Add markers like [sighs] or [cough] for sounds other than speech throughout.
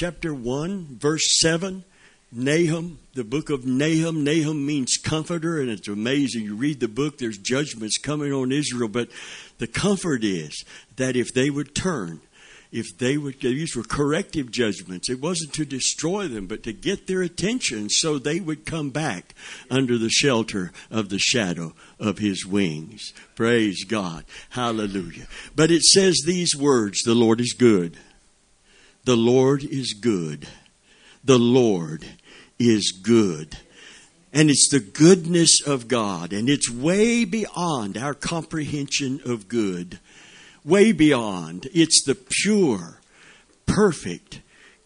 chapter 1, verse 7. Nahum, the book of Nahum. Nahum means comforter, and it's amazing. You read the book, there's judgments coming on Israel, but the comfort is that if they would turn, if they would, these were corrective judgments. It wasn't to destroy them, but to get their attention so they would come back under the shelter of the shadow of his wings. Praise God. Hallelujah. But it says these words The Lord is good. The Lord is good. The Lord is good. And it's the goodness of God, and it's way beyond our comprehension of good. Way beyond. It's the pure, perfect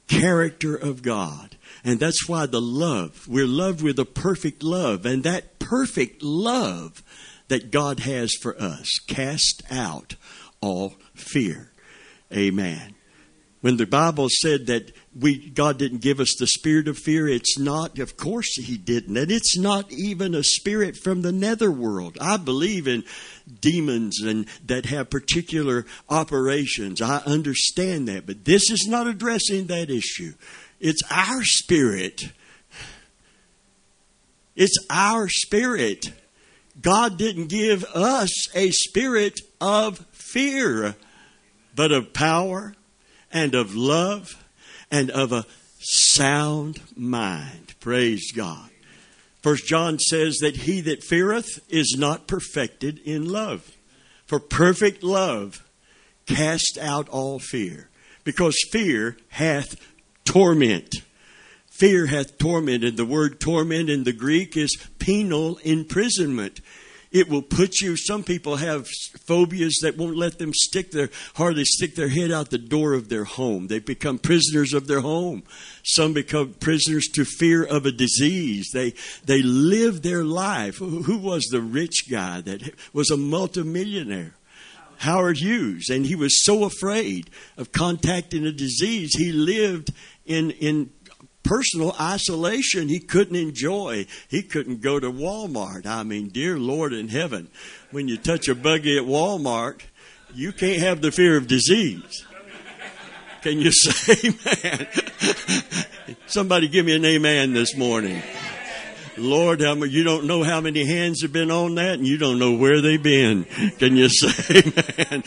character of God. And that's why the love, we're loved with a perfect love. And that perfect love that God has for us cast out all fear. Amen. When the Bible said that we God didn't give us the spirit of fear, it's not, of course He didn't. And it's not even a spirit from the netherworld. I believe in demons and that have particular operations. I understand that. But this is not addressing that issue. It's our spirit. It's our spirit. God didn't give us a spirit of fear, but of power and of love and of a sound mind. Praise God. First John says that he that feareth is not perfected in love. For perfect love cast out all fear, because fear hath torment. Fear hath tormented. The word torment in the Greek is penal imprisonment. It will put you, some people have phobias that won't let them stick their, hardly stick their head out the door of their home. They become prisoners of their home. Some become prisoners to fear of a disease. They, they live their life. Who was the rich guy that was a multimillionaire? Howard Hughes, and he was so afraid of contacting a disease, he lived in, in personal isolation he couldn't enjoy. He couldn't go to Walmart. I mean, dear Lord in heaven, when you touch a buggy at Walmart, you can't have the fear of disease. Can you [laughs] say man? Somebody give me an amen this morning. Lord, how many, you don't know how many hands have been on that and you don't know where they've been. Can you [laughs] say amen?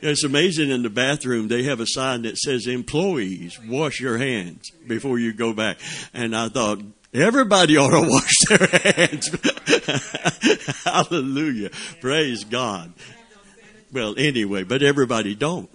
It's amazing in the bathroom, they have a sign that says, employees, wash your hands before you go back. And I thought, everybody ought to [laughs] wash their hands. [laughs] Hallelujah. Praise God. Well, anyway, but everybody don't.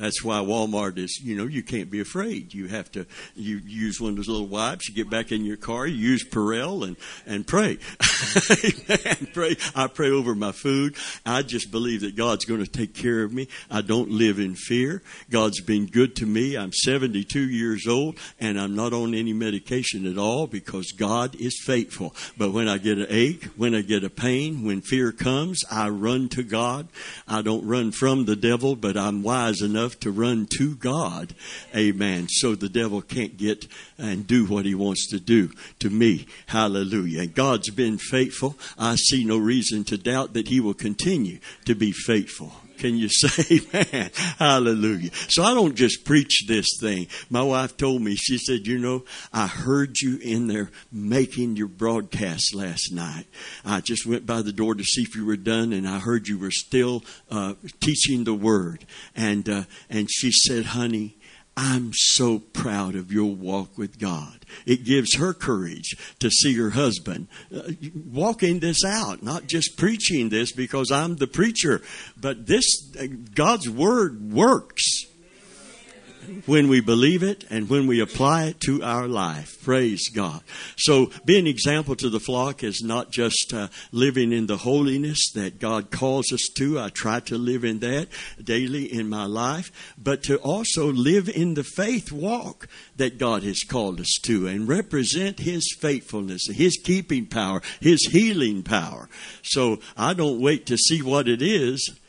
That's why Walmart is, you know, you can't be afraid. You have to, you use one of those little wipes, you get back in your car, you use Purell and, and pray. [laughs] Pray. I pray over my food. I just believe that God's going to take care of me. I don't live in fear. God's been good to me. I'm 72 years old and I'm not on any medication at all because God is faithful. But when I get an ache, when I get a pain, when fear comes, I run to God. I don't run from the devil, but I'm wise enough enough to run to God. Amen. So the devil can't get and do what he wants to do to me. Hallelujah. And God's been faithful. I see no reason to doubt that he will continue to be faithful. Can you [laughs] say amen? Hallelujah. So I don't just preach this thing. My wife told me, she said, you know, I heard you in there making your broadcast last night. I just went by the door to see if you were done and I heard you were still uh, teaching the word. And, uh, and she said, honey, I'm so proud of your walk with God. It gives her courage to see her husband uh, walking this out, not just preaching this because I'm the preacher, but this, uh, God's word works when we believe it and when we apply it to our life. Praise God. So, be an example to the flock is not just uh, living in the holiness that God calls us to. I try to live in that daily in my life, but to also live in the faith walk that God has called us to and represent His faithfulness, His keeping power, His healing power. So, I don't wait to see what it is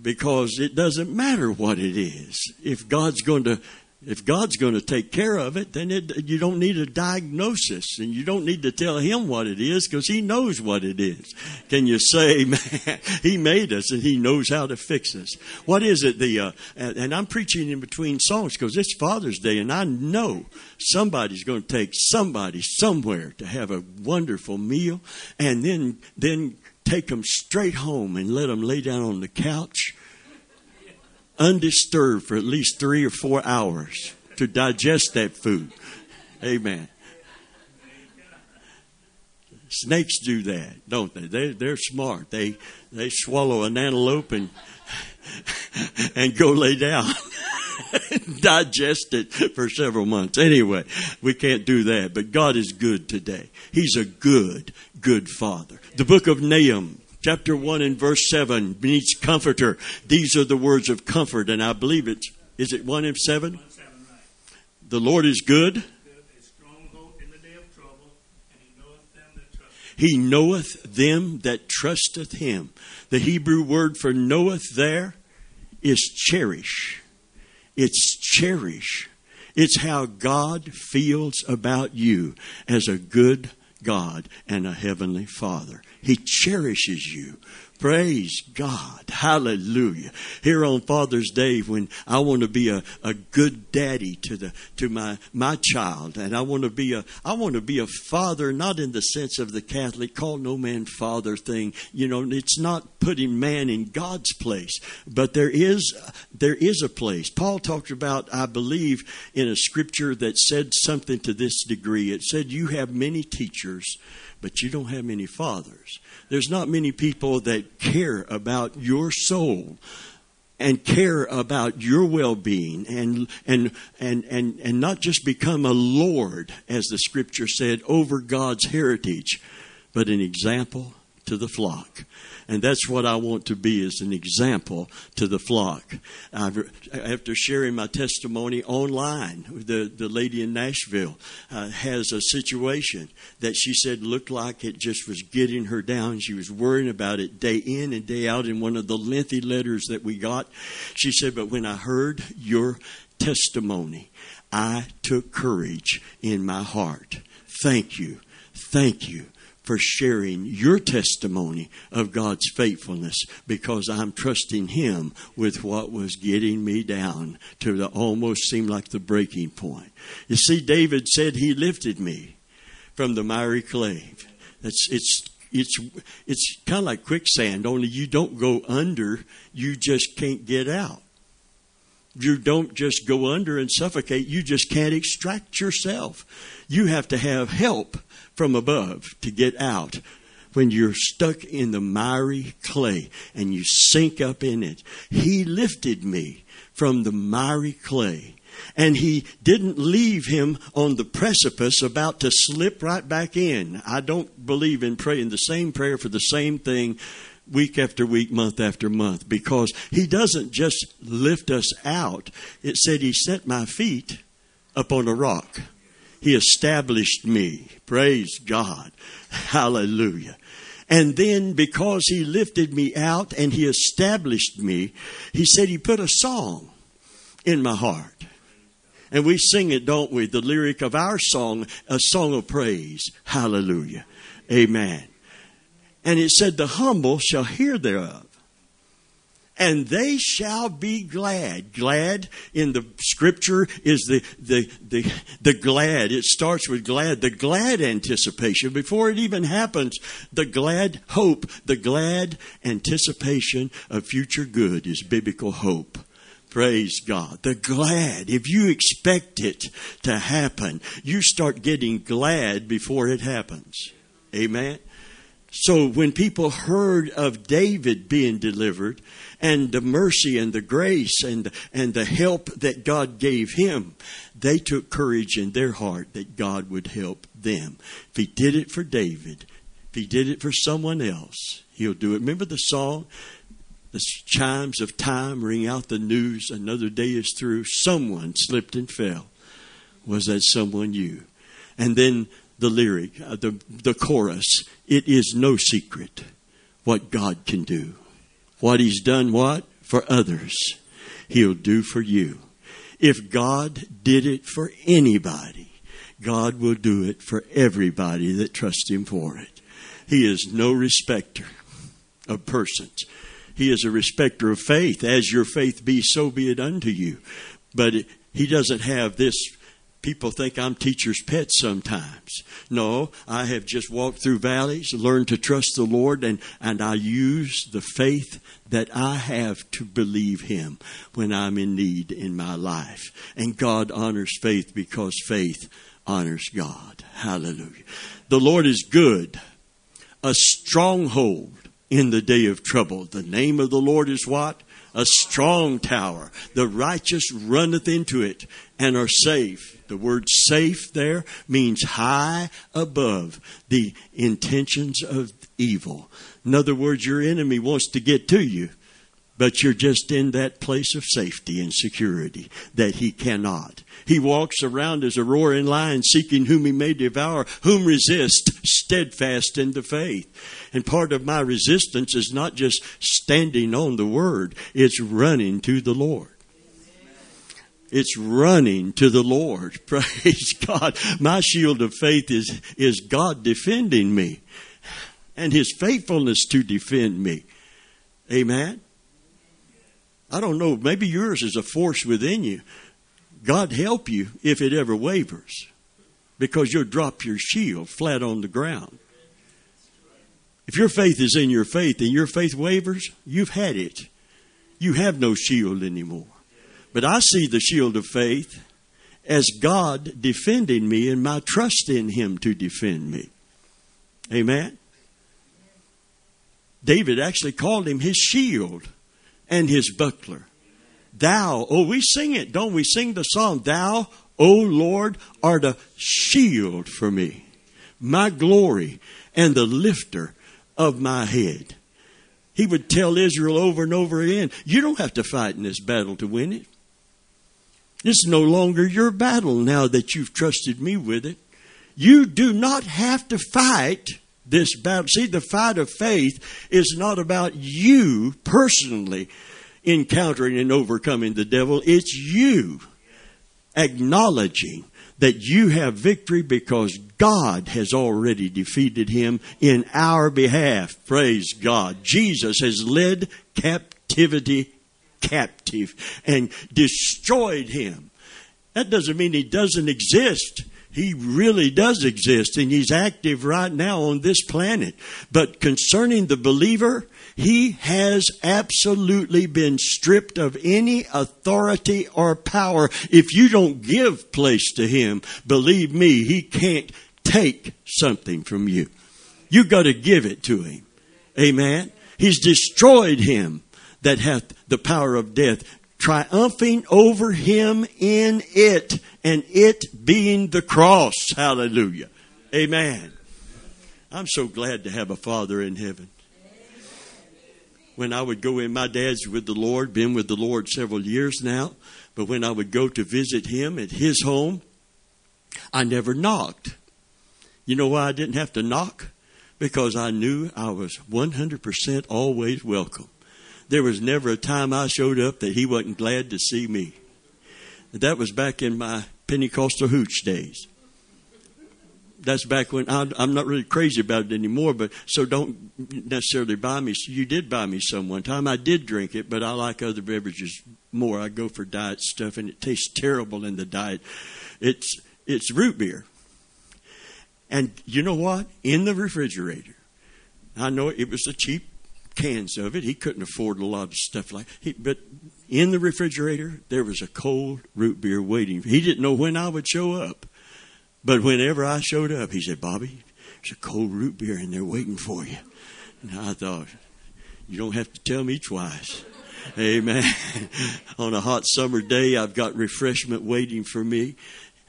because it doesn't matter what it is. If God's going to If God's going to take care of it, then it, you don't need a diagnosis and you don't need to tell him what it is because he knows what it is. Can you say, [laughs] man, he made us and he knows how to fix us? What is it? The, uh, and, I'm preaching in between songs because it's Father's Day and I know somebody's going to take somebody somewhere to have a wonderful meal and then, then take them straight home and let them lay down on the couch undisturbed for at least three or four hours to digest that food. Amen. Snakes do that, don't they? they they're smart. They they swallow an antelope and [laughs] and go lay down. [laughs] digest it for several months. Anyway, we can't do that, but God is good today. He's a good, good Father. The book of Nahum chapter 1 and verse 7 needs comforter. These are the words of comfort, and I believe it's, is it 1 and 7? The Lord is good. He knoweth them that trusteth him. The Hebrew word for knoweth there is cherish. It's cherish. It's how God feels about you as a good God and a heavenly Father. He cherishes you. Praise God. Hallelujah. Here on Father's Day when I want to be a, a good daddy to the to my my child and I want to be a I want to be a father not in the sense of the Catholic call no man father thing. You know, it's not putting man in God's place, but there is there is a place. Paul talked about I believe in a scripture that said something to this degree. It said you have many teachers but you don't have many fathers. There's not many people that care about your soul and care about your well-being and and and and and not just become a lord as the scripture said over God's heritage but an example to the flock and that's what I want to be as an example to the flock. I've, after sharing my testimony online, the, the lady in Nashville uh, has a situation that she said looked like it just was getting her down. She was worrying about it day in and day out in one of the lengthy letters that we got. She said, But when I heard your testimony, I took courage in my heart. Thank you. Thank you for sharing your testimony of God's faithfulness because I'm trusting Him with what was getting me down to the almost seemed like the breaking point. You see, David said He lifted me from the miry clay. That's it's it's it's kind of like quicksand, only you don't go under, you just can't get out. You don't just go under and suffocate, you just can't extract yourself. You have to have help from above to get out when you're stuck in the miry clay and you sink up in it. He lifted me from the miry clay. And he didn't leave him on the precipice about to slip right back in. I don't believe in praying the same prayer for the same thing week after week, month after month, because he doesn't just lift us out. It said he set my feet upon a rock. He established me. Praise God. Hallelujah. And then because he lifted me out and he established me, he said he put a song in my heart. And we sing it, don't we? The lyric of our song, a song of praise. Hallelujah. Amen. And it said, the humble shall hear thereof and they shall be glad. Glad in the scripture is the, the, the, the glad. It starts with glad, the glad anticipation. Before it even happens, the glad hope, the glad anticipation of future good is biblical hope. Praise God. The glad. If you expect it to happen, you start getting glad before it happens. Amen. So when people heard of David being delivered and the mercy and the grace and, and the help that God gave him, they took courage in their heart that God would help them. If he did it for David, if he did it for someone else, he'll do it. Remember the song? The chimes of time ring out the news. Another day is through. Someone slipped and fell. Was that someone you? And then the lyric, uh, the, the chorus. It is no secret what God can do. What He's done what? For others. He'll do for you. If God did it for anybody, God will do it for everybody that trusts Him for it. He is no respecter of persons. He is a respecter of faith. As your faith be, so be it unto you. But He doesn't have this People think I'm teacher's pet sometimes. No, I have just walked through valleys, learned to trust the Lord, and, and I use the faith that I have to believe Him when I'm in need in my life. And God honors faith because faith honors God. Hallelujah. The Lord is good, a stronghold in the day of trouble. The name of the Lord is what? A strong tower. The righteous runneth into it and are safe. The word safe there means high above the intentions of evil. In other words, your enemy wants to get to you, but you're just in that place of safety and security that he cannot. He walks around as a roaring lion seeking whom he may devour, whom resist, steadfast in the faith. And part of my resistance is not just standing on the word, it's running to the Lord. It's running to the Lord. [laughs] Praise God. My shield of faith is, is God defending me and His faithfulness to defend me. Amen. I don't know. Maybe yours is a force within you. God help you if it ever wavers because you'll drop your shield flat on the ground. If your faith is in your faith and your faith wavers, you've had it. You have no shield anymore. But I see the shield of faith as God defending me and my trust in Him to defend me. Amen. David actually called him his shield and his buckler. Thou, oh, we sing it, don't we? Sing the song, Thou, O Lord, art a shield for me, my glory, and the lifter of my head. He would tell Israel over and over again, You don't have to fight in this battle to win it. It's no longer your battle now that you've trusted me with it. You do not have to fight this battle. See, the fight of faith is not about you personally encountering and overcoming the devil. It's you acknowledging that you have victory because God has already defeated him in our behalf. Praise God. Jesus has led captivity captive and destroyed him. That doesn't mean he doesn't exist. He really does exist and he's active right now on this planet. But concerning the believer, he has absolutely been stripped of any authority or power. If you don't give place to him, believe me, he can't take something from you. You got to give it to him. Amen. He's destroyed him that hath the power of death, triumphing over him in it, and it being the cross. Hallelujah. Amen. I'm so glad to have a Father in heaven. When I would go in, my dad's with the Lord, been with the Lord several years now, but when I would go to visit him at his home, I never knocked. You know why I didn't have to knock? Because I knew I was 100% always welcome there was never a time I showed up that he wasn't glad to see me. That was back in my Pentecostal hooch days. That's back when I, am not really crazy about it anymore, but so don't necessarily buy me. You did buy me some one time. I did drink it, but I like other beverages more. I go for diet stuff, and it tastes terrible in the diet. It's it's root beer, and you know what? In the refrigerator, I know it was a cheap cans of it. He couldn't afford a lot of stuff like he, but in the refrigerator there was a cold root beer waiting. He didn't know when I would show up. But whenever I showed up, he said, Bobby, there's a cold root beer in there waiting for you. And I thought, you don't have to tell me twice. Amen. [laughs] On a hot summer day, I've got refreshment waiting for me.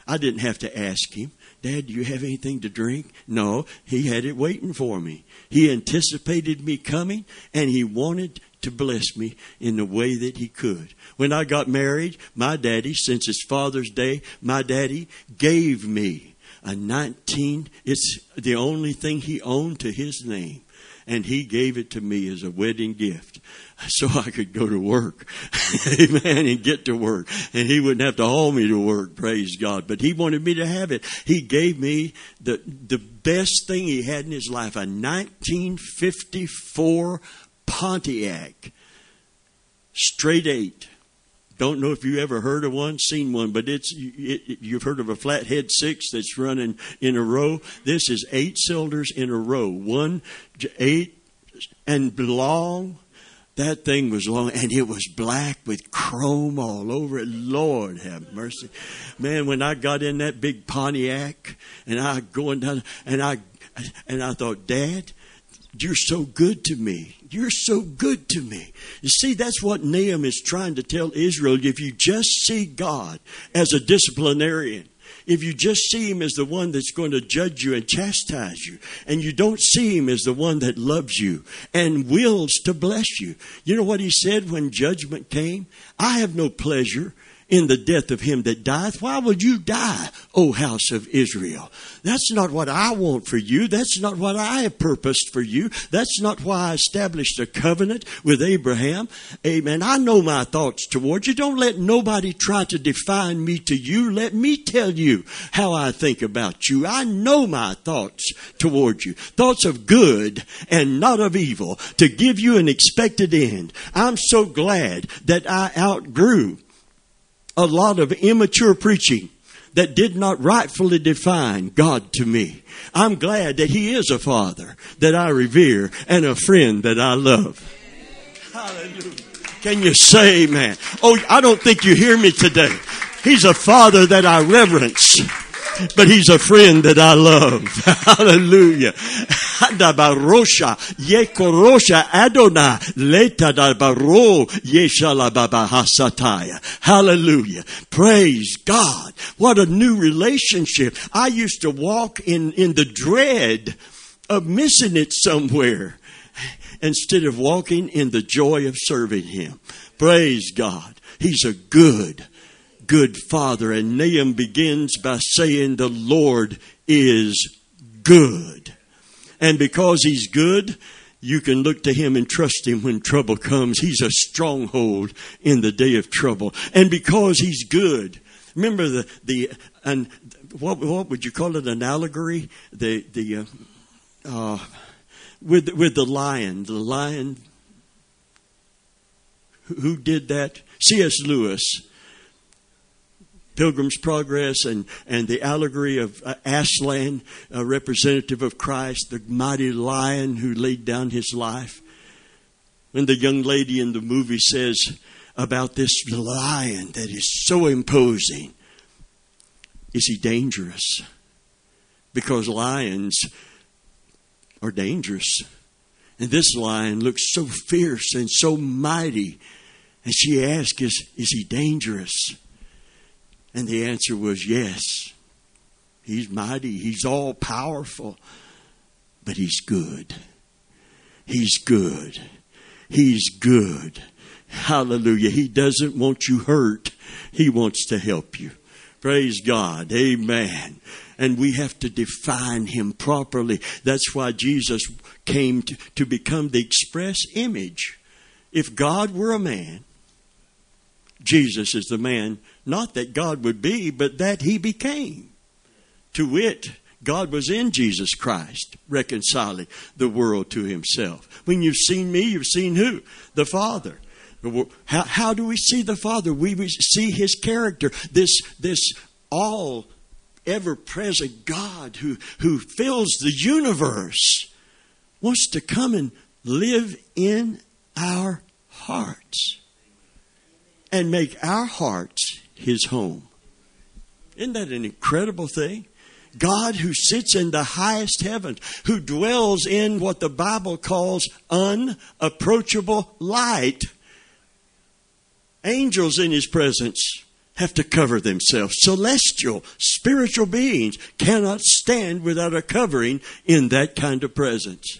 I didn't have to ask him. Dad, do you have anything to drink? No, he had it waiting for me. He anticipated me coming and he wanted to bless me in the way that he could. When I got married, my daddy, since it's Father's Day, my daddy gave me a 19, it's the only thing he owned to his name, and he gave it to me as a wedding gift so I could go to work. [laughs] Amen. And get to work. And he wouldn't have to haul me to work. Praise God. But he wanted me to have it. He gave me the, the best thing he had in his life, a 1954 Pontiac straight eight. Don't know if you ever heard of one, seen one, but it's it, you've heard of a flathead six that's running in a row. This is eight cylinders in a row, one eight and long. That thing was long and it was black with chrome all over it. Lord have mercy. Man, when I got in that big Pontiac and I going down and I and I thought, Dad, you're so good to me. You're so good to me. You see, that's what Nahum is trying to tell Israel. If you just see God as a disciplinarian, if you just see him as the one that's going to judge you and chastise you, and you don't see him as the one that loves you and wills to bless you. You know what he said when judgment came? I have no pleasure in the death of him that dieth. Why would you die, O house of Israel? That's not what I want for you. That's not what I have purposed for you. That's not why I established a covenant with Abraham. Amen. I know my thoughts towards you. Don't let nobody try to define me to you. Let me tell you how I think about you. I know my thoughts towards you. Thoughts of good and not of evil to give you an expected end. I'm so glad that I outgrew a lot of immature preaching that did not rightfully define God to me. I'm glad that He is a Father that I revere and a friend that I love. Hallelujah. Can you say amen? Oh, I don't think you hear me today. He's a Father that I reverence but he's a friend that I love. [laughs] Hallelujah. Hadabarosha, yekorosha Adonai, letadabaro, yeshalababahasataya. Hallelujah. Praise God. What a new relationship. I used to walk in, in the dread of missing it somewhere instead of walking in the joy of serving Him. Praise God. He's a good, good father. And Nahum begins by saying, The Lord is good. And because he's good, you can look to him and trust him when trouble comes. He's a stronghold in the day of trouble. And because he's good, remember the, the, and what, what would you call it? An allegory? The, the, uh, uh, with, with the lion, the lion, who did that? C.S. Lewis Pilgrim's Progress and, and the allegory of uh, Aslan, a representative of Christ, the mighty lion who laid down his life. When the young lady in the movie says about this lion that is so imposing, is he dangerous? Because lions are dangerous. And this lion looks so fierce and so mighty. And she asks, Is, is he dangerous? And the answer was yes. He's mighty, he's all powerful, but he's good. He's good. He's good. Hallelujah. He doesn't want you hurt. He wants to help you. Praise God. Amen. And we have to define him properly. That's why Jesus came to, to become the express image. If God were a man, Jesus is the man, not that God would be, but that he became. To wit, God was in Jesus Christ, reconciling the world to himself. When you've seen me, you've seen who? The Father. How, how do we see the Father? We, see his character, this, this all ever present God who, who fills the universe, wants to come and live in our hearts and make our hearts his home. Isn't that an incredible thing? God who sits in the highest heavens, who dwells in what the Bible calls unapproachable light. Angels in his presence have to cover themselves. Celestial, spiritual beings cannot stand without a covering in that kind of presence.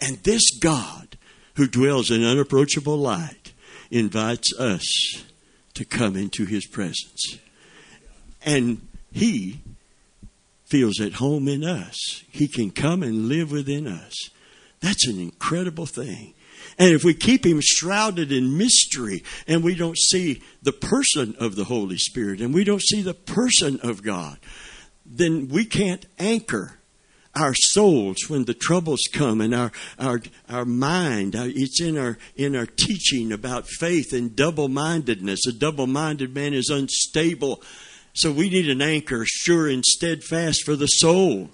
And this God who dwells in unapproachable light invites us to come into his presence. And he feels at home in us. He can come and live within us. That's an incredible thing. And if we keep him shrouded in mystery and we don't see the person of the Holy Spirit and we don't see the person of God, then we can't anchor our souls when the troubles come and our our our mind uh, it's in our in our teaching about faith and double-mindedness a double-minded man is unstable so we need an anchor sure and steadfast for the soul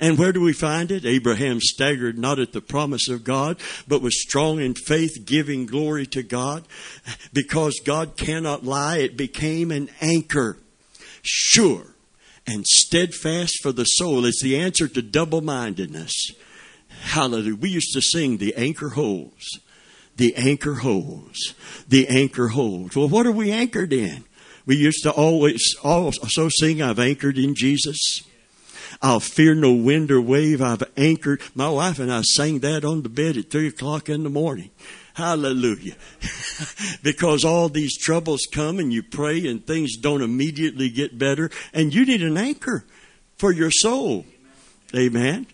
and where do we find it? Abraham staggered not at the promise of God, but was strong in faith, giving glory to God. Because God cannot lie, it became an anchor, sure and steadfast for the soul. is the answer to double mindedness. Hallelujah. We used to sing the anchor holds. The anchor holds. The anchor holds. Well, what are we anchored in? We used to always also sing, I've anchored in Jesus. I'll fear no wind or wave. I've anchored. My wife and I sang that on the bed at three o'clock in the morning. Hallelujah. [laughs] because all these troubles come and you pray and things don't immediately get better and you need an anchor for your soul. Amen.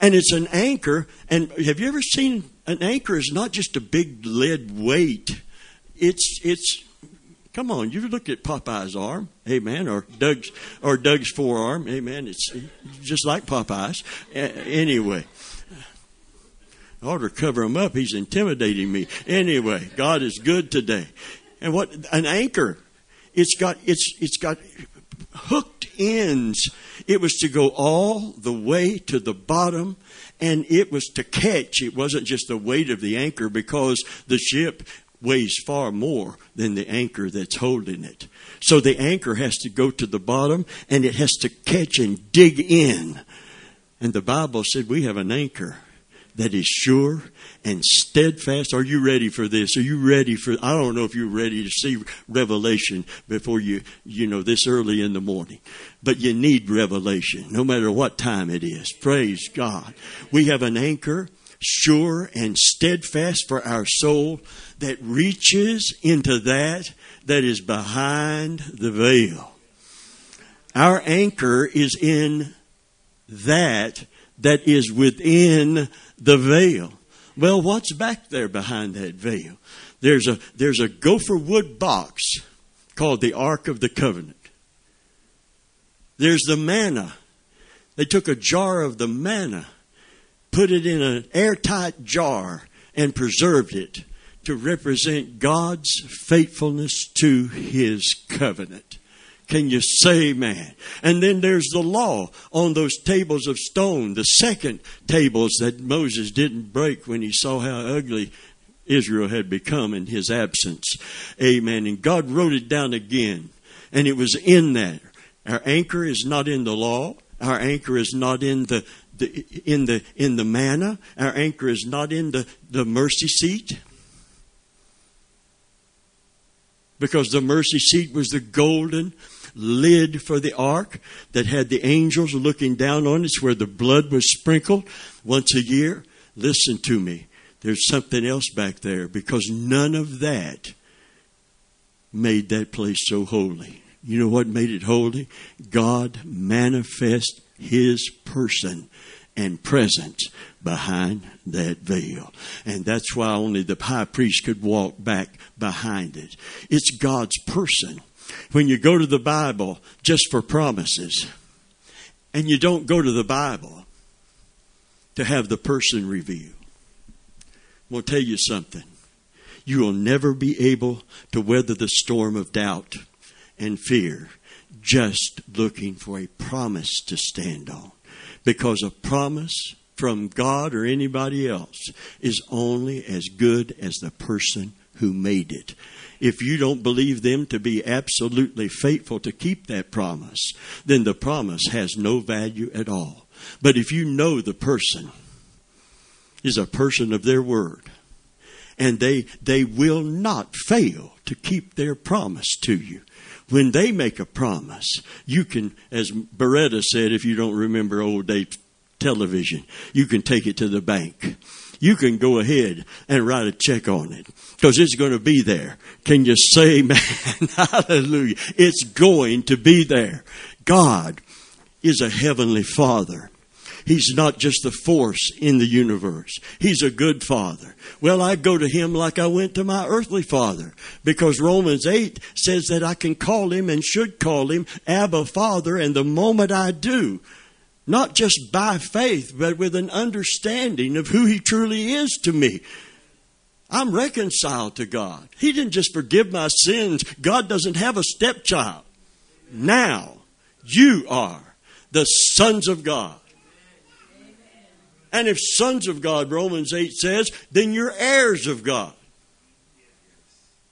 And it's an anchor. And have you ever seen an anchor is not just a big lead weight. It's, it's, come on, you look at Popeye's arm, amen, or Doug's, or Doug's forearm, amen. It's just like Popeye's. Anyway, I ought to cover him up. He's intimidating me. Anyway, God is good today. And what an anchor. It's got it's it's got hooked ends. It was to go all the way to the bottom and it was to catch. It wasn't just the weight of the anchor because the ship weighs far more than the anchor that's holding it. So the anchor has to go to the bottom and it has to catch and dig in. And the Bible said we have an anchor that is sure and steadfast. Are you ready for this? Are you ready for, I don't know if you're ready to see revelation before you, you know, this early in the morning, but you need revelation no matter what time it is. Praise God. We have an anchor sure and steadfast for our soul that reaches into that that is behind the veil. Our anchor is in that that is within the veil. Well, what's back there behind that veil? There's a, there's a gopher wood box called the Ark of the Covenant. There's the manna. They took a jar of the manna, put it in an airtight jar, and preserved it to represent God's faithfulness to His covenant. Can you say man? And then there's the law on those tables of stone, the second tables that Moses didn't break when he saw how ugly Israel had become in his absence. Amen. And God wrote it down again. And it was in that. Our anchor is not in the law. Our anchor is not in the, the in the in the manna. Our anchor is not in the, the mercy seat. Because the mercy seat was the golden lid for the ark that had the angels looking down on it where the blood was sprinkled once a year. Listen to me. There's something else back there because none of that made that place so holy. You know what made it holy? God manifest his person and presence behind that veil. And that's why only the high priest could walk back behind it. It's God's person when you go to the Bible just for promises, and you don't go to the Bible to have the person revealed. I'm going to tell you something. You will never be able to weather the storm of doubt and fear just looking for a promise to stand on. Because a promise from God or anybody else is only as good as the person who made it if you don't believe them to be absolutely faithful to keep that promise, then the promise has no value at all. But if you know the person is a person of their word, and they, they will not fail to keep their promise to you. When they make a promise, you can, as Baretta said, if you don't remember old day television, you can take it to the bank you can go ahead and write a check on it because it's going to be there. Can you say, [laughs] man, hallelujah? It's going to be there. God is a heavenly father He's not just the force in the universe. He's a good father. Well, I go to him like I went to my earthly father because Romans 8 says that I can call him and should call him Abba Father. And the moment I do, not just by faith, but with an understanding of who he truly is to me, I'm reconciled to God. He didn't just forgive my sins. God doesn't have a stepchild. Now, you are the sons of God. And if sons of God, Romans 8 says, then you're heirs of God.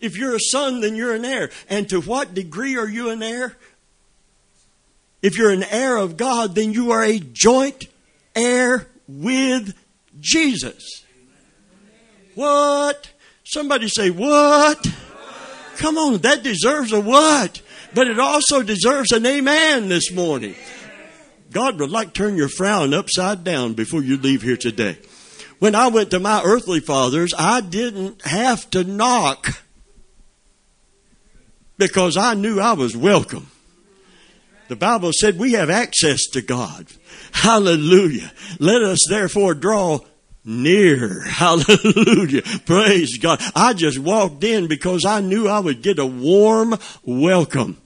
If you're a son, then you're an heir. And to what degree are you an heir? If you're an heir of God, then you are a joint heir with Jesus. What? Somebody say, what? Come on, that deserves a what? But it also deserves an amen this morning. God would like turn your frown upside down before you leave here today. When I went to my earthly fathers, I didn't have to knock because I knew I was welcome. The Bible said we have access to God. Hallelujah. Let us therefore draw near. [laughs] Hallelujah. Praise God. I just walked in because I knew I would get a warm welcome.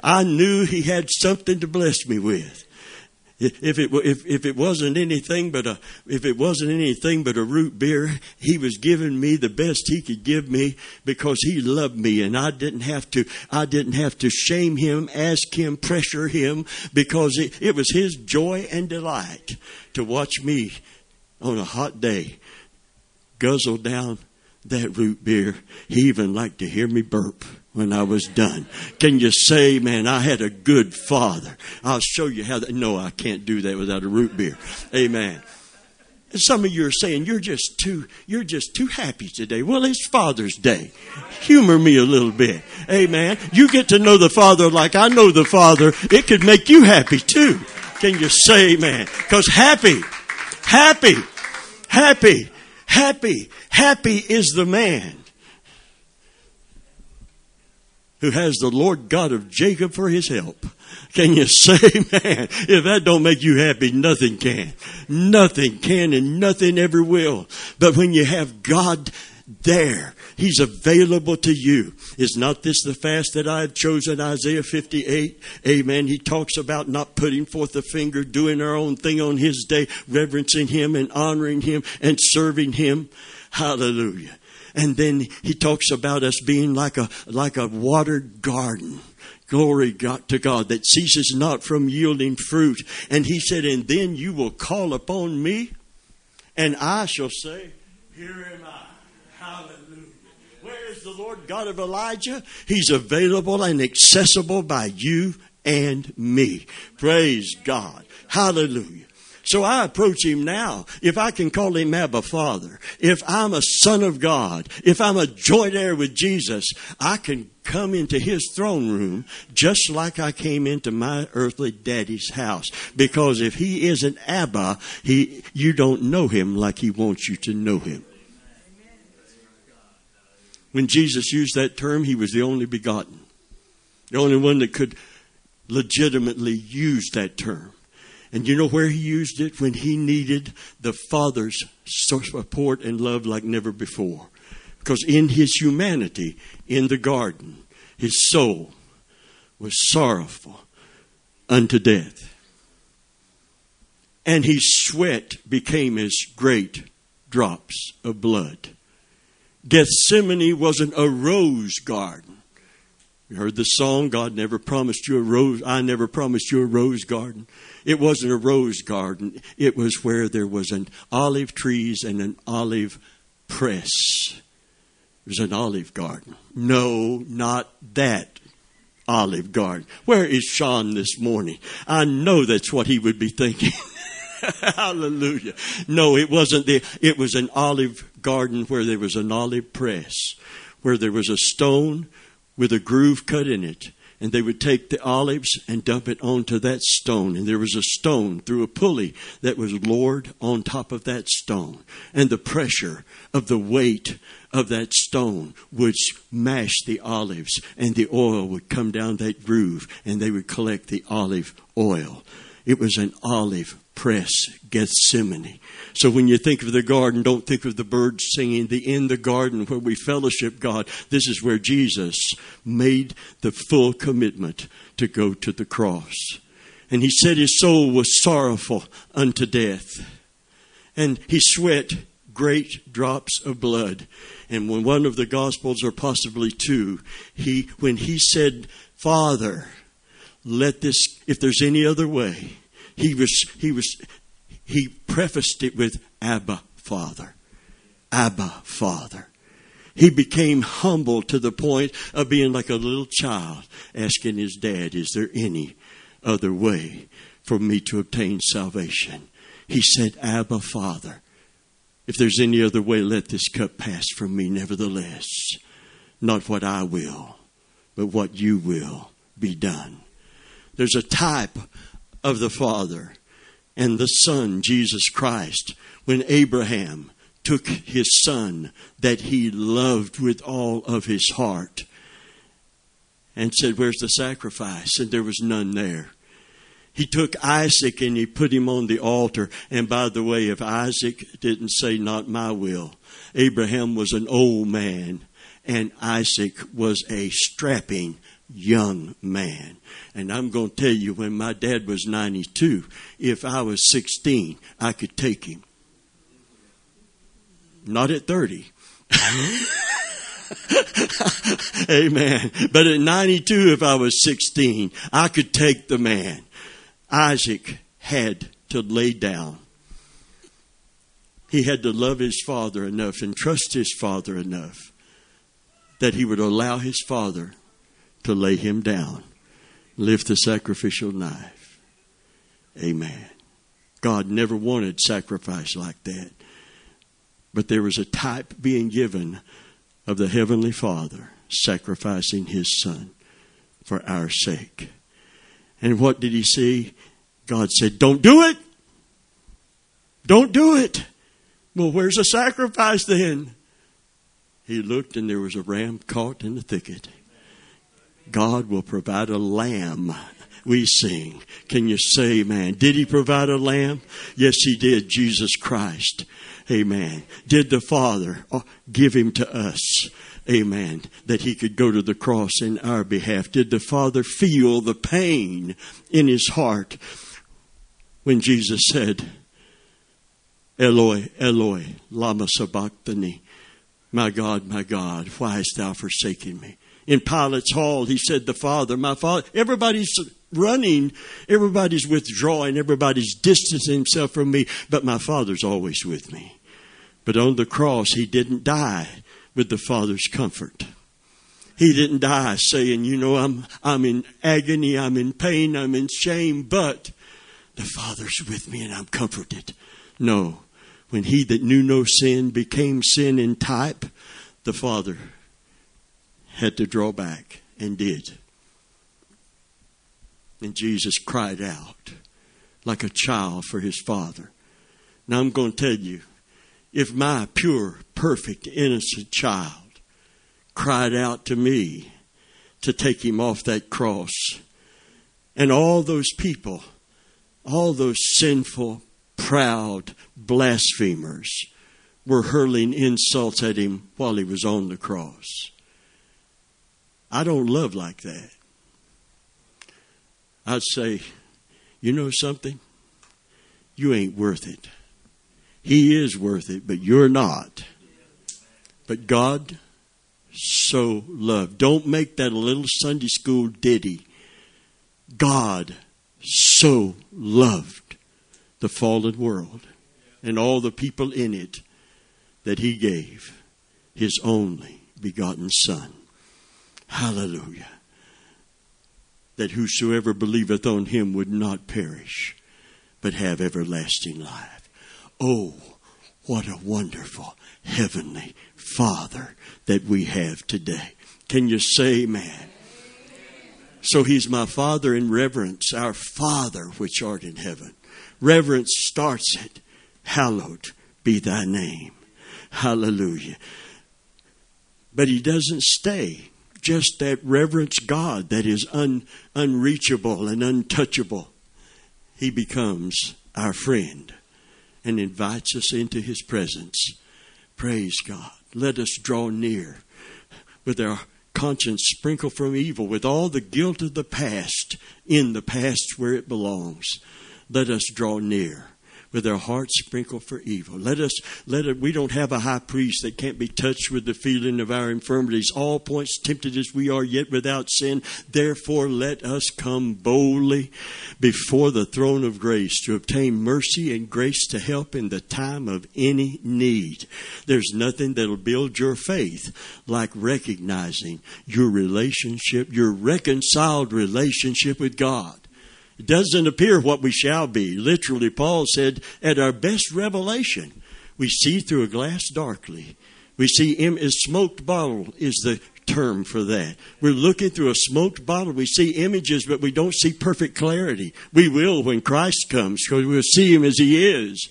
I knew He had something to bless me with if it if if it wasn't anything but a if it wasn't anything but a root beer, he was giving me the best he could give me because he loved me, and I didn't have to I didn't have to shame him, ask him, pressure him, because it, it was his joy and delight to watch me on a hot day guzzle down that root beer. He even liked to hear me burp when I was done. Can you say, man, I had a good father? I'll show you how that. No, I can't do that without a root beer. Amen. Some of you are saying you're just too you're just too happy today. Well, it's Father's Day. Humor me a little bit. Amen. You get to know the Father like I know the Father. It could make you happy too. Can you say amen? Because happy, happy, happy, happy, happy is the man who has the Lord God of Jacob for his help. Can you say, [laughs] man, if that don't make you happy, nothing can. Nothing can and nothing ever will. But when you have God there, He's available to you. Is not this the fast that I have chosen? Isaiah 58. Amen. He talks about not putting forth a finger, doing our own thing on His day, reverencing Him and honoring Him and serving Him. Hallelujah. And then he talks about us being like a, like a watered garden. Glory God to God that ceases not from yielding fruit. And he said, and then you will call upon me and I shall say, here am I. Hallelujah. Where is the Lord God of Elijah? He's available and accessible by you and me. Praise God. Hallelujah. So I approach him now. If I can call him Abba Father, if I'm a son of God, if I'm a joint heir with Jesus, I can come into his throne room just like I came into my earthly daddy's house. Because if he isn't Abba, he, you don't know him like he wants you to know him. When Jesus used that term, he was the only begotten. The only one that could legitimately use that term. And you know where he used it? When he needed the Father's support and love like never before. Because in his humanity, in the garden, his soul was sorrowful unto death. And his sweat became as great drops of blood. Gethsemane wasn't a rose garden. Heard the song, God never promised you a rose, I never promised you a rose garden. It wasn't a rose garden. It was where there was an olive trees and an olive press. It was an olive garden. No, not that olive garden. Where is Sean this morning? I know that's what he would be thinking. [laughs] Hallelujah. No, it wasn't the, it was an olive garden where there was an olive press, where there was a stone with a groove cut in it and they would take the olives and dump it onto that stone. And there was a stone through a pulley that was lowered on top of that stone. And the pressure of the weight of that stone would smash the olives, and the oil would come down that groove, and they would collect the olive oil. It was an olive press, Gethsemane. So when you think of the garden, don't think of the birds singing. The in the garden where we fellowship God. This is where Jesus made the full commitment to go to the cross. And he said his soul was sorrowful unto death. And he sweat great drops of blood. And when one of the gospels, or possibly two, he when he said, Father, let this if there's any other way, he was he was he prefaced it with Abba Father. Abba Father. He became humble to the point of being like a little child asking his dad, Is there any other way for me to obtain salvation? He said, Abba Father. If there's any other way, let this cup pass from me. Nevertheless, not what I will, but what you will be done. There's a type of the Father and the Son, Jesus Christ, when Abraham took his son that he loved with all of his heart and said, Where's the sacrifice? And there was none there. He took Isaac and he put him on the altar. And by the way, if Isaac didn't say, Not my will, Abraham was an old man and Isaac was a strapping young man. And I'm going to tell you, when my dad was 92, if I was 16, I could take him. Not at 30. [laughs] Amen. But at 92, if I was 16, I could take the man. Isaac had to lay down. He had to love his father enough and trust his father enough that he would allow his father to lay him down, lift the sacrificial knife. Amen. God never wanted sacrifice like that. But there was a type being given of the Heavenly Father sacrificing His Son for our sake. And what did He see? God said, Don't do it. Don't do it. Well, where's the sacrifice then? He looked and there was a ram caught in the thicket. God will provide a lamb. We sing. Can you say, man? Did he provide a lamb? Yes, he did. Jesus Christ. Amen. Did the Father uh, give him to us? Amen. That he could go to the cross in our behalf. Did the Father feel the pain in his heart when Jesus said, Eloi, Eloi, lama sabachthani. My God, my God, why hast thou forsaken me? In Pilate's hall, he said, The Father, my Father. Everybody's running, everybody's withdrawing, everybody's distancing himself from me, but my Father's always with me. But on the cross, he didn't die with the Father's comfort. He didn't die saying, you know, I'm, I'm in agony, I'm in pain, I'm in shame, but the Father's with me and I'm comforted. No. When he that knew no sin became sin in type, the Father had to draw back and did. And Jesus cried out like a child for his father. Now I'm going to tell you if my pure, perfect, innocent child cried out to me to take him off that cross, and all those people, all those sinful, proud blasphemers were hurling insults at him while he was on the cross. I don't love like that. I'd say, you know something? You ain't worth it. He is worth it, but you're not. But God so loved. Don't make that a little Sunday school ditty. God so loved the fallen world and all the people in it that he gave his only begotten Son. Hallelujah. That whosoever believeth on him would not perish, but have everlasting life. Oh, what a wonderful heavenly Father that we have today. Can you say amen? So he's my Father in reverence, our Father which art in heaven. Reverence starts it. Hallowed be thy name. Hallelujah. But he doesn't stay just that reverence God that is un, unreachable and untouchable, he becomes our friend, and invites us into his presence. Praise God. Let us draw near with our conscience sprinkled from evil, with all the guilt of the past in the past where it belongs. Let us draw near with our hearts sprinkled for evil. Let us, let it, we don't have a high priest that can't be touched with the feeling of our infirmities. All points tempted as we are, yet without sin. Therefore, let us come boldly before the throne of grace to obtain mercy and grace to help in the time of any need. There's nothing that'll build your faith like recognizing your relationship, your reconciled relationship with God. It doesn't appear what we shall be. Literally, Paul said, at our best revelation, we see through a glass darkly. We see him as smoked bottle is the term for that. We're looking through a smoked bottle. We see images, but we don't see perfect clarity. We will when Christ comes because we'll see him as he is.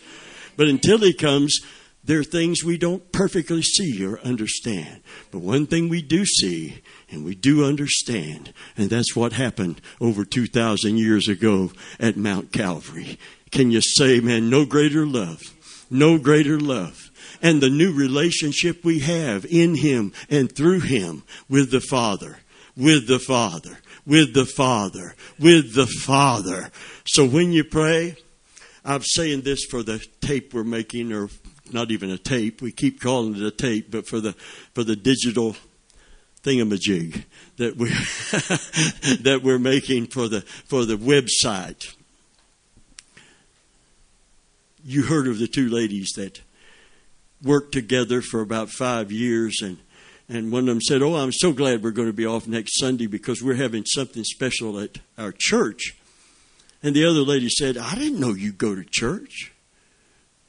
But until he comes, there are things we don't perfectly see or understand. But one thing we do see and we do understand, and that's what happened over 2,000 years ago at Mount Calvary. Can you say, man, no greater love, no greater love, and the new relationship we have in Him and through Him with the Father, with the Father, with the Father, with the Father. So when you pray, I'm saying this for the tape we're making, or not even a tape. We keep calling it a tape, but for the for the digital thingamajig that we [laughs] that we're making for the for the website. You heard of the two ladies that worked together for about five years and and one of them said, Oh, I'm so glad we're going to be off next Sunday because we're having something special at our church. And the other lady said, I didn't know you go to church.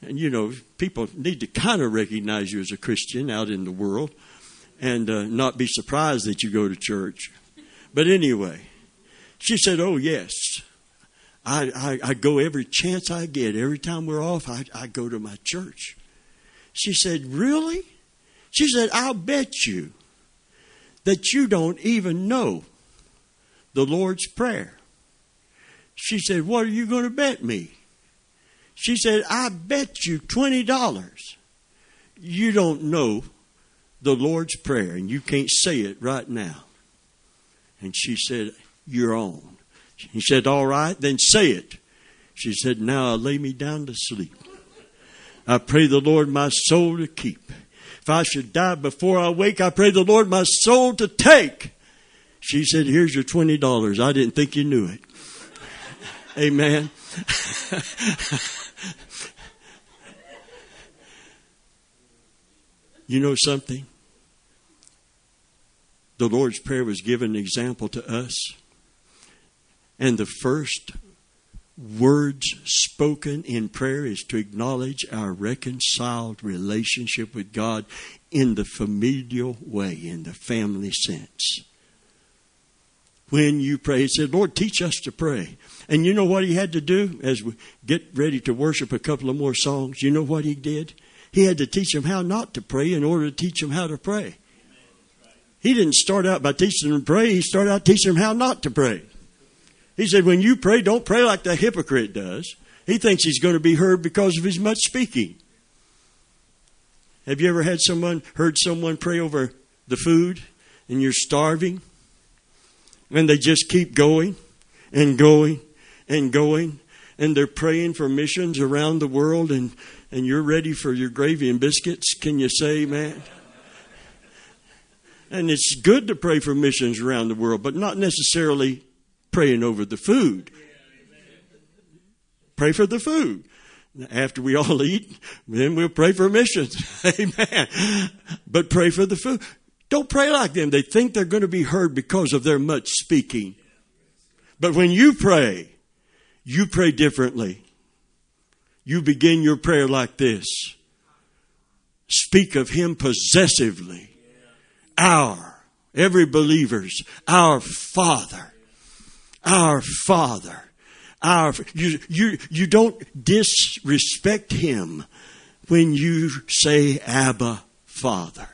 And you know, people need to kind of recognize you as a Christian out in the world and uh, not be surprised that you go to church. But anyway, she said, Oh, yes. I, I, I go every chance I get. Every time we're off, I, I go to my church. She said, Really? She said, I'll bet you that you don't even know the Lord's Prayer. She said, What are you going to bet me? She said, I bet you $20 you don't know the Lord's Prayer and you can't say it right now. And she said, You're on. He said, All right, then say it. She said, Now I lay me down to sleep. I pray the Lord my soul to keep. If I should die before I wake, I pray the Lord my soul to take. She said, Here's your $20. I didn't think you knew it. [laughs] Amen. [laughs] you know something? The Lord's Prayer was given an example to us. And the first words spoken in prayer is to acknowledge our reconciled relationship with God in the familial way, in the family sense. When you pray, he said, Lord, teach us to pray. And you know what he had to do as we get ready to worship a couple of more songs? You know what he did? He had to teach them how not to pray in order to teach them how to pray. He didn't start out by teaching them to pray. He started out teaching them how not to pray. He said, when you pray, don't pray like the hypocrite does. He thinks he's going to be heard because of his much speaking. Have you ever had someone, heard someone pray over the food and you're starving? And they just keep going and going and going and they're praying for missions around the world and, and you're ready for your gravy and biscuits. Can you say, man? And it's good to pray for missions around the world, but not necessarily praying over the food. Pray for the food. After we all [laughs] eat, then we'll pray for missions. [laughs] Amen. But pray for the food. Don't pray like them. They think they're going to be heard because of their much speaking. But when you pray, you pray differently. You begin your prayer like this. Speak of Him possessively our, every believer's, our Father, our Father, our, you, you, you don't disrespect Him when you say Abba, Father.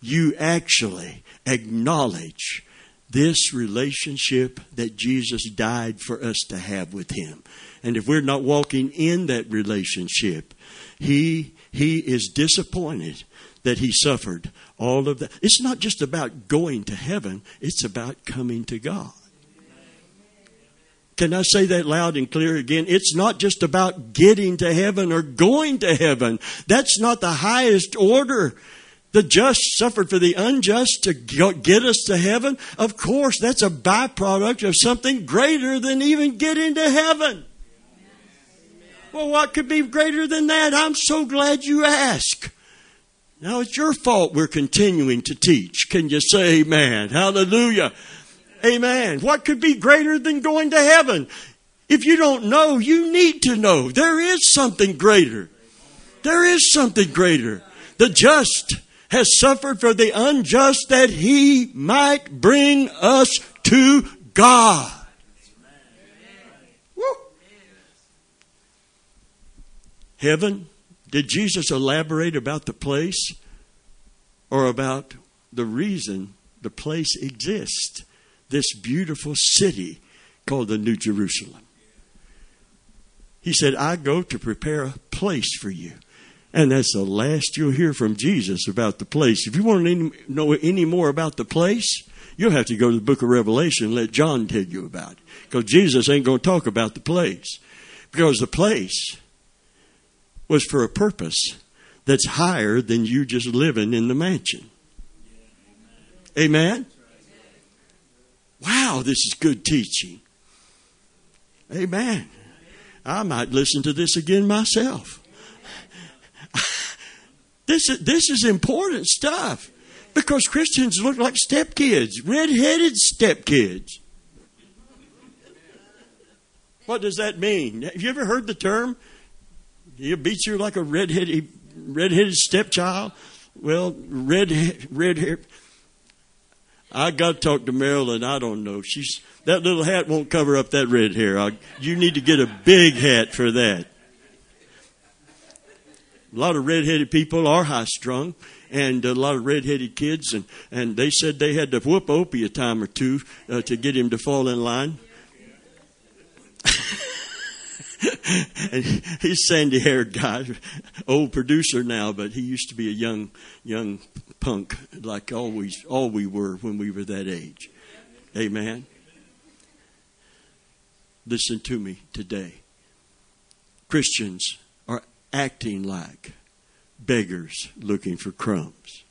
You actually acknowledge this relationship that Jesus died for us to have with Him. And if we're not walking in that relationship, He, he is disappointed that He suffered all of that. It's not just about going to heaven, it's about coming to God. Can I say that loud and clear again? It's not just about getting to heaven or going to heaven. That's not the highest order. The just suffered for the unjust to get us to heaven. Of course, that's a byproduct of something greater than even getting to heaven. Well, what could be greater than that? I'm so glad you ask. Now it's your fault we're continuing to teach. Can you say amen? Hallelujah. Amen. What could be greater than going to heaven? If you don't know, you need to know. There is something greater. There is something greater. The just has suffered for the unjust that he might bring us to God. Woo. Heaven, did Jesus elaborate about the place or about the reason the place exists? this beautiful city called the New Jerusalem. He said, I go to prepare a place for you. And that's the last you'll hear from Jesus about the place. If you want to know any more about the place, you'll have to go to the book of Revelation and let John tell you about it. Because Jesus ain't going to talk about the place. Because the place was for a purpose that's higher than you just living in the mansion. Amen? Wow, this is good teaching. Amen. I might listen to this again myself. [laughs] This is, this is important stuff because Christians look like stepkids, red-headed stepkids. What does that mean? Have you ever heard the term? He beats you like a red-headed, red-headed stepchild. Well, red, red. I got to talk to Marilyn. I don't know. She's that little hat won't cover up that red hair. I, you need to get a big hat for that. A lot of redheaded people are high strung, and a lot of redheaded kids, and and they said they had to whoop Opie a time or two uh, to get him to fall in line. [laughs] he's sandy haired guy, old producer now, but he used to be a young young punk like always all we were when we were that age. Amen. Listen to me today. Christians are acting like beggars looking for crumbs.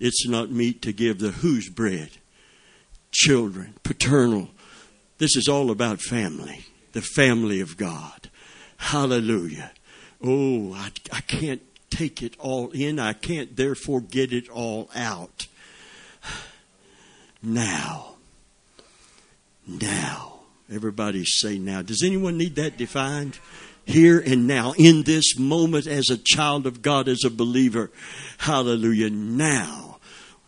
It's not meet to give the whose bread. Children, paternal this is all about family, the family of God. Hallelujah. Oh, I, I can't take it all in. I can't therefore get it all out. [sighs] Now. Now. Everybody say now. Does anyone need that defined? Here and now, in this moment, as a child of God, as a believer. Hallelujah. Now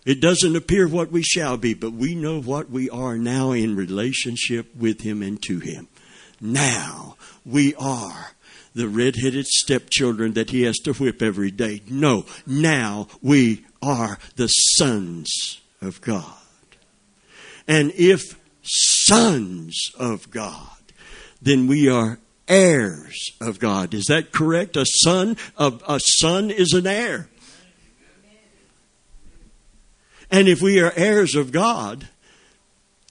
it doesn't appear what we shall be, but we know what we are now in relationship with Him and to Him. Now we are the red-headed stepchildren that He has to whip every day. No, now we are the sons of God. And if sons of God, then we are heirs of God. Is that correct? A son of a son is an heir. And if we are heirs of God,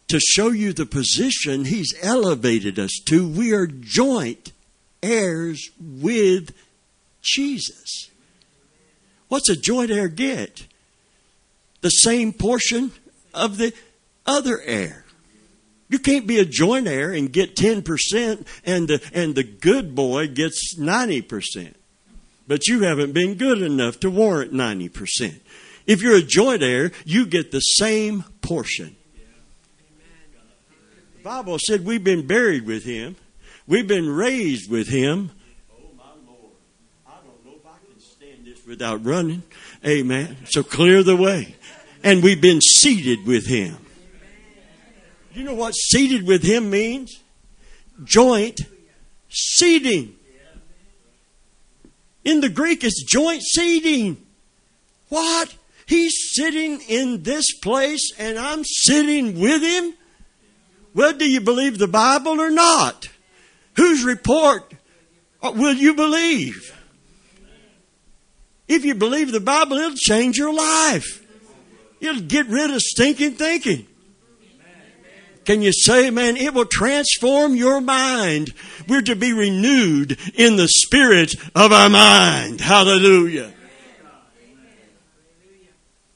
to show you the position He's elevated us to, we are joint heirs with Jesus. What's a joint heir get? The same portion of the other heir. You can't be a joint heir and get 10% and the, and the good boy gets 90%. But you haven't been good enough to warrant 90%. If you're a joint heir, you get the same portion. The Bible said we've been buried with him. We've been raised with him. Oh my Lord. I don't know if I can stand this without running. Amen. So clear the way. And we've been seated with him. You know what seated with him means? Joint seating. In the Greek, it's joint seating. What? He's sitting in this place and I'm sitting with him. Well, do you believe the Bible or not? Whose report uh, will you believe? If you believe the Bible, it'll change your life. It'll get rid of stinking thinking. Can you say, man, it will transform your mind. We're to be renewed in the spirit of our mind. Hallelujah.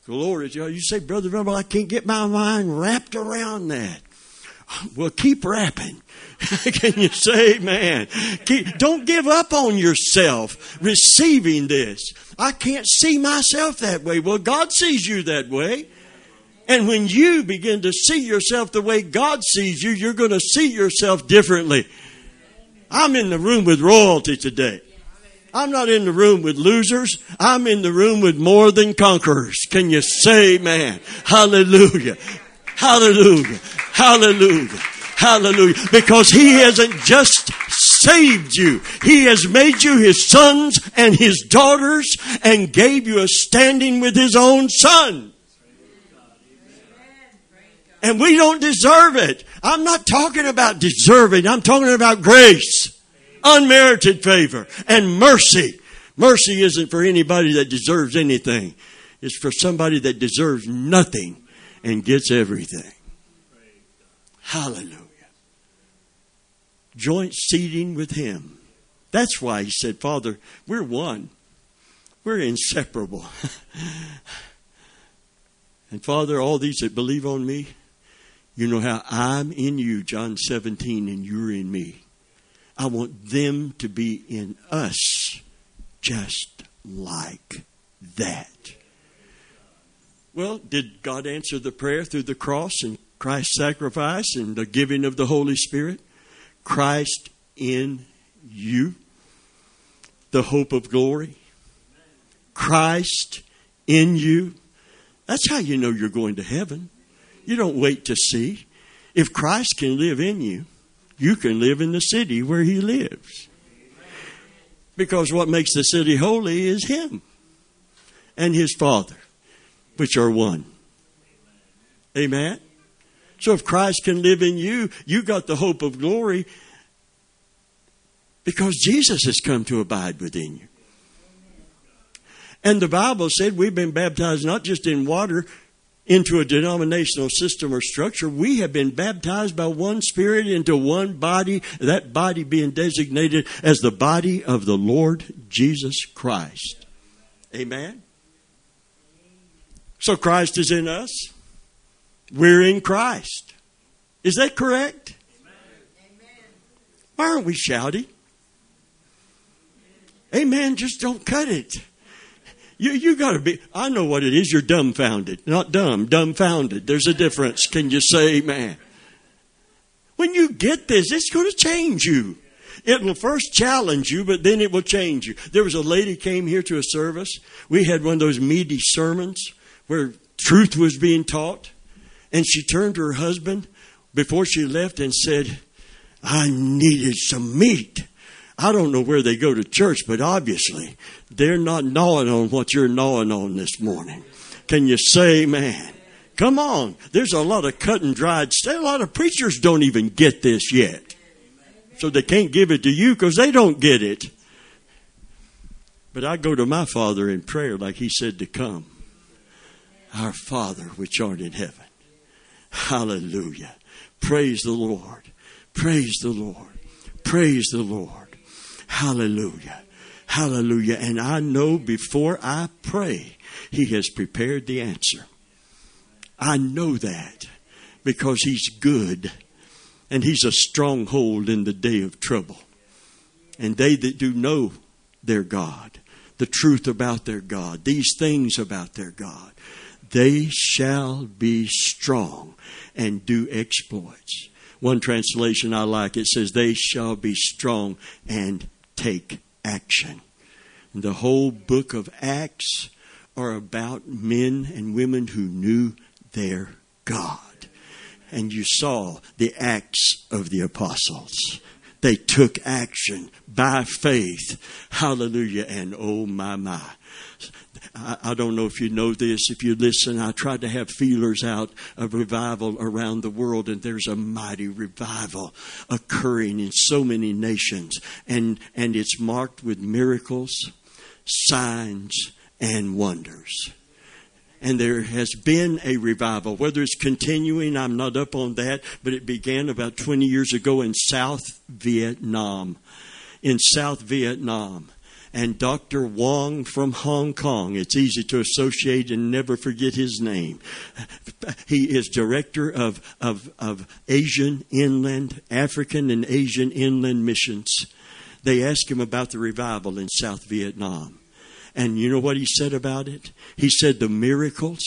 Glory to God. You say, Brother Rumble, I can't get my mind wrapped around that. Well, keep rapping. [laughs] Can you say man? Keep, don't give up on yourself receiving this. I can't see myself that way. Well, God sees you that way. And when you begin to see yourself the way God sees you, you're going to see yourself differently. I'm in the room with royalty today. I'm not in the room with losers. I'm in the room with more than conquerors. Can you say man? Hallelujah. Hallelujah. Hallelujah. Hallelujah. Because he hasn't just saved you. He has made you his sons and his daughters and gave you a standing with his own son. And we don't deserve it. I'm not talking about deserving. I'm talking about grace. Unmerited favor and mercy. Mercy isn't for anybody that deserves anything. It's for somebody that deserves nothing and gets everything. Hallelujah. Joint seating with Him. That's why He said, Father, we're one. We're inseparable. [laughs] and Father, all these that believe on me, you know how I'm in you, John 17, and you're in me. I want them to be in us just like that. Well, did God answer the prayer through the cross and Christ's sacrifice and the giving of the Holy Spirit. Christ in you, the hope of glory. Christ in you. That's how you know you're going to heaven. You don't wait to see. If Christ can live in you, you can live in the city where he lives. Because what makes the city holy is him and his Father, which are one. Amen. So if Christ can live in you, you got the hope of glory because Jesus has come to abide within you. And the Bible said we've been baptized not just in water into a denominational system or structure. We have been baptized by one Spirit into one body, that body being designated as the body of the Lord Jesus Christ. Amen? So Christ is in us. We're in Christ. Is that correct? Why aren't we shouting? Amen. Just don't cut it. You, you gotta be, I know what it is. You're dumbfounded. Not dumb, dumbfounded. There's a difference. Can you say man? When you get this, it's going to change you. It will first challenge you, but then it will change you. There was a lady came here to a service. We had one of those meaty sermons where truth was being taught. And she turned to her husband before she left and said, I needed some meat. I don't know where they go to church, but obviously they're not gnawing on what you're gnawing on this morning. Can you say amen? Come on. There's a lot of cut and dried. A lot of preachers don't even get this yet. So they can't give it to you because they don't get it. But I go to my Father in prayer like He said to come. Our Father which art in heaven Hallelujah. Praise the Lord. Praise the Lord. Praise the Lord. Hallelujah. Hallelujah. And I know before I pray, He has prepared the answer. I know that because He's good and He's a stronghold in the day of trouble. And they that do know their God, the truth about their God, these things about their God, they shall be strong and do exploits. One translation I like, it says, they shall be strong and take action. And the whole book of Acts are about men and women who knew their God. And you saw the acts of the apostles. They took action by faith. Hallelujah. And oh my, my I, don't know if you know this. If you listen, I tried to have feelers out of revival around the world, and there's a mighty revival occurring in so many nations, and and it's marked with miracles, signs, and wonders and there has been a revival. Whether it's continuing, I'm not up on that, but it began about 20 years ago in South Vietnam. In South Vietnam. And Dr. Wong from Hong Kong, it's easy to associate and never forget his name. He is director of, of, of Asian inland, African and Asian inland missions. They asked him about the revival in South Vietnam. And you know what he said about it? He said the miracles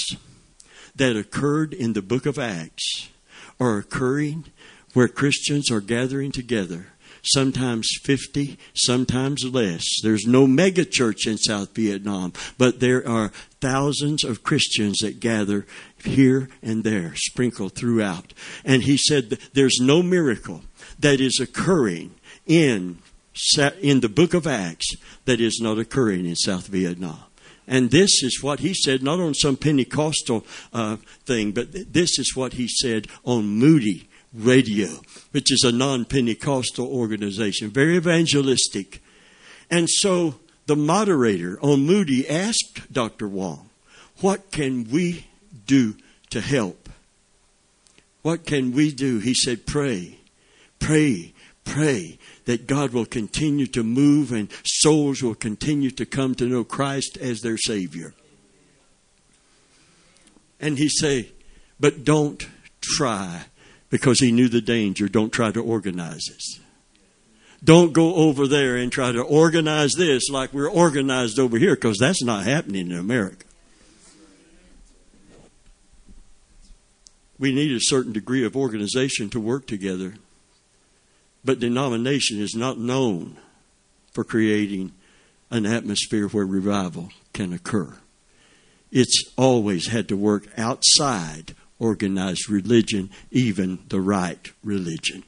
that occurred in the book of Acts are occurring where Christians are gathering together. Sometimes 50, sometimes less. There's no mega church in South Vietnam, but there are thousands of Christians that gather here and there, sprinkled throughout. And he said there's no miracle that is occurring in in the book of Acts that is not occurring in South Vietnam. And this is what he said, not on some Pentecostal uh, thing, but this is what he said on Moody Radio, which is a non Pentecostal organization, very evangelistic. And so the moderator on Moody asked Dr. Wong, What can we do to help? What can we do? He said, Pray, pray, pray that God will continue to move and souls will continue to come to know Christ as their Savior. And he say, but don't try because he knew the danger. Don't try to organize this. Don't go over there and try to organize this like we're organized over here because that's not happening in America. We need a certain degree of organization to work together. But denomination is not known for creating an atmosphere where revival can occur. It's always had to work outside organized religion, even the right religion.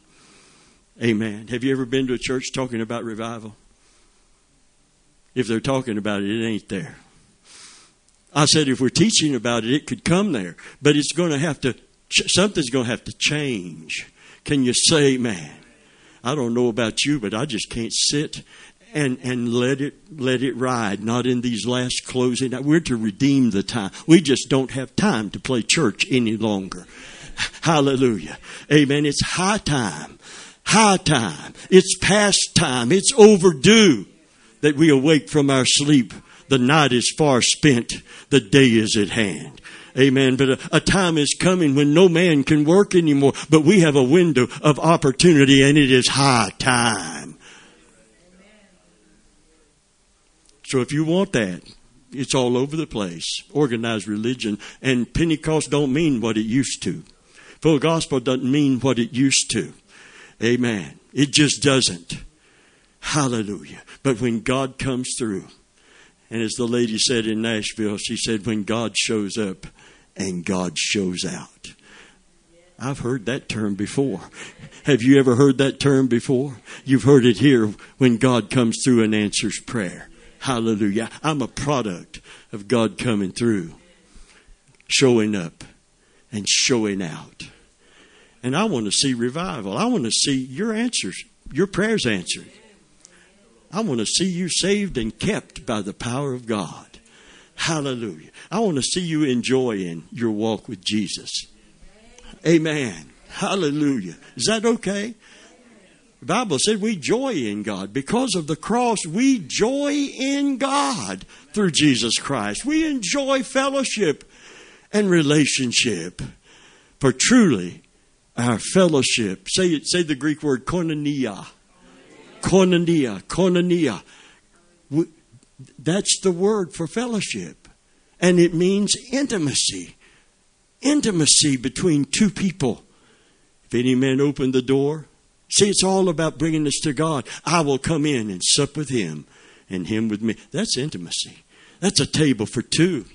Amen. Have you ever been to a church talking about revival? If they're talking about it, it ain't there. I said if we're teaching about it, it could come there, but it's going to have to, something's going to have to change. Can you say, man? I don't know about you, but I just can't sit and and let it let it ride. Not in these last closing. We're to redeem the time. We just don't have time to play church any longer. Hallelujah. Amen. It's high time. High time. It's past time. It's overdue that we awake from our sleep. The night is far spent. The day is at hand. Amen. But a, a, time is coming when no man can work anymore, but we have a window of opportunity and it is high time. So if you want that, it's all over the place. Organized religion and Pentecost don't mean what it used to. Full gospel doesn't mean what it used to. Amen. It just doesn't. Hallelujah. But when God comes through, and as the lady said in Nashville, she said, when God shows up, and God shows out. I've heard that term before. Have you ever heard that term before? You've heard it here when God comes through and answers prayer. Hallelujah. I'm a product of God coming through, showing up, and showing out. And I want to see revival. I want to see your answers, your prayers answered. I want to see you saved and kept by the power of God. Hallelujah. I want to see you enjoying your walk with Jesus. Amen. Hallelujah. Is that okay? The Bible said we joy in God. Because of the cross, we joy in God through Jesus Christ. We enjoy fellowship and relationship. For truly, our fellowship, say, say the Greek word koinonia. Koinonia. Koinonia that's the word for fellowship. And it means intimacy. Intimacy between two people. If any man open the door, see, it's all about bringing us to God. I will come in and sup with him and him with me. That's intimacy. That's a table for two.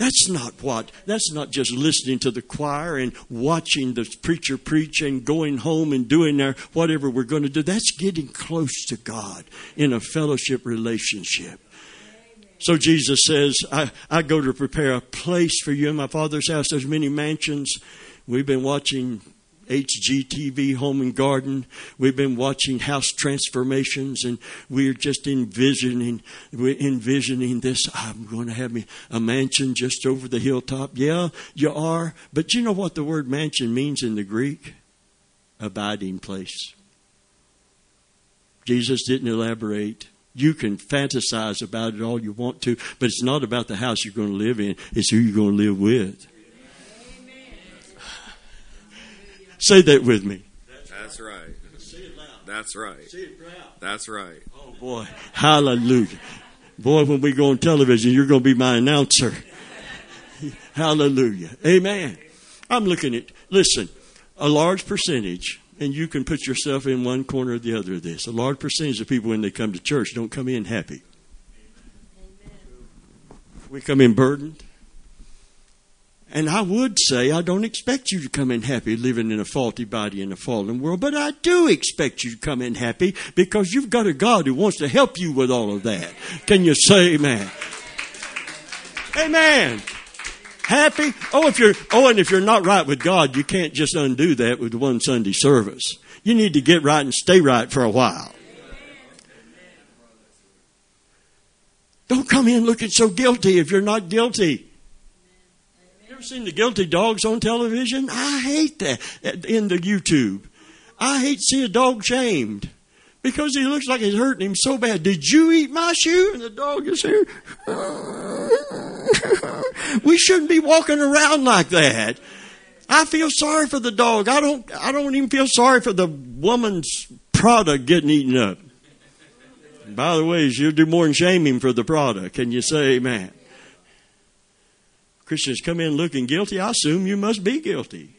That's not what, that's not just listening to the choir and watching the preacher preach and going home and doing our whatever we're going to do. That's getting close to God in a fellowship relationship. So Jesus says, I, I go to prepare a place for you in my Father's house. There's many mansions. We've been watching HGTV Home and Garden. We've been watching house transformations and we're just envisioning, we're envisioning this. I'm going to have me a mansion just over the hilltop. Yeah, you are. But you know what the word mansion means in the Greek? Abiding place. Jesus didn't elaborate. You can fantasize about it all you want to, but it's not about the house you're going to live in. It's who you're going to live with. Say that with me. That's right. Say it loud. That's right. Say it loud. That's right. Oh boy. Hallelujah. Boy, when we go on television, you're going to be my announcer. [laughs] Hallelujah. Amen. I'm looking at, listen, a large percentage, and you can put yourself in one corner or the other of this. A large percentage of people, when they come to church, don't come in happy. Amen. We come in burdened. And I would say, I don't expect you to come in happy living in a faulty body in a fallen world, but I do expect you to come in happy because you've got a God who wants to help you with all of that. Can you say amen? Amen. Happy? Oh, if you're, oh, and if you're not right with God, you can't just undo that with one Sunday service. You need to get right and stay right for a while. Don't come in looking so guilty if you're not guilty ever seen the guilty dogs on television? I hate that in the YouTube. I hate to see a dog shamed because he looks like he's hurting him so bad. Did you eat my shoe? And the dog is here. [laughs] we shouldn't be walking around like that. I feel sorry for the dog. I don't. I don't even feel sorry for the woman's product getting eaten up. By the way, she'll do more than shame him for the product. Can you say amen? Christians come in looking guilty, I assume you must be guilty.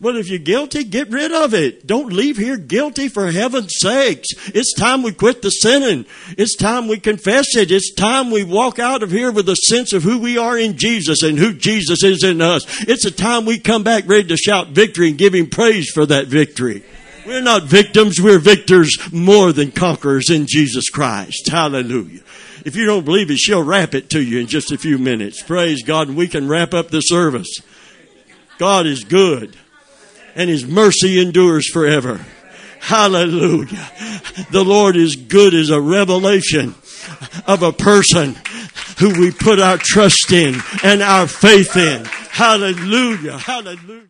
Well, if you're guilty, get rid of it. Don't leave here guilty for heaven's sakes. It's time we quit the sinning. It's time we confess it. It's time we walk out of here with a sense of who we are in Jesus and who Jesus is in us. It's a time we come back ready to shout victory and give Him praise for that victory. We're not victims, we're victors more than conquerors in Jesus Christ. Hallelujah. If you don't believe it, she'll wrap it to you in just a few minutes. Praise God, and we can wrap up the service. God is good, and His mercy endures forever. Hallelujah. The Lord is good as a revelation of a person who we put our trust in and our faith in. Hallelujah. Hallelujah.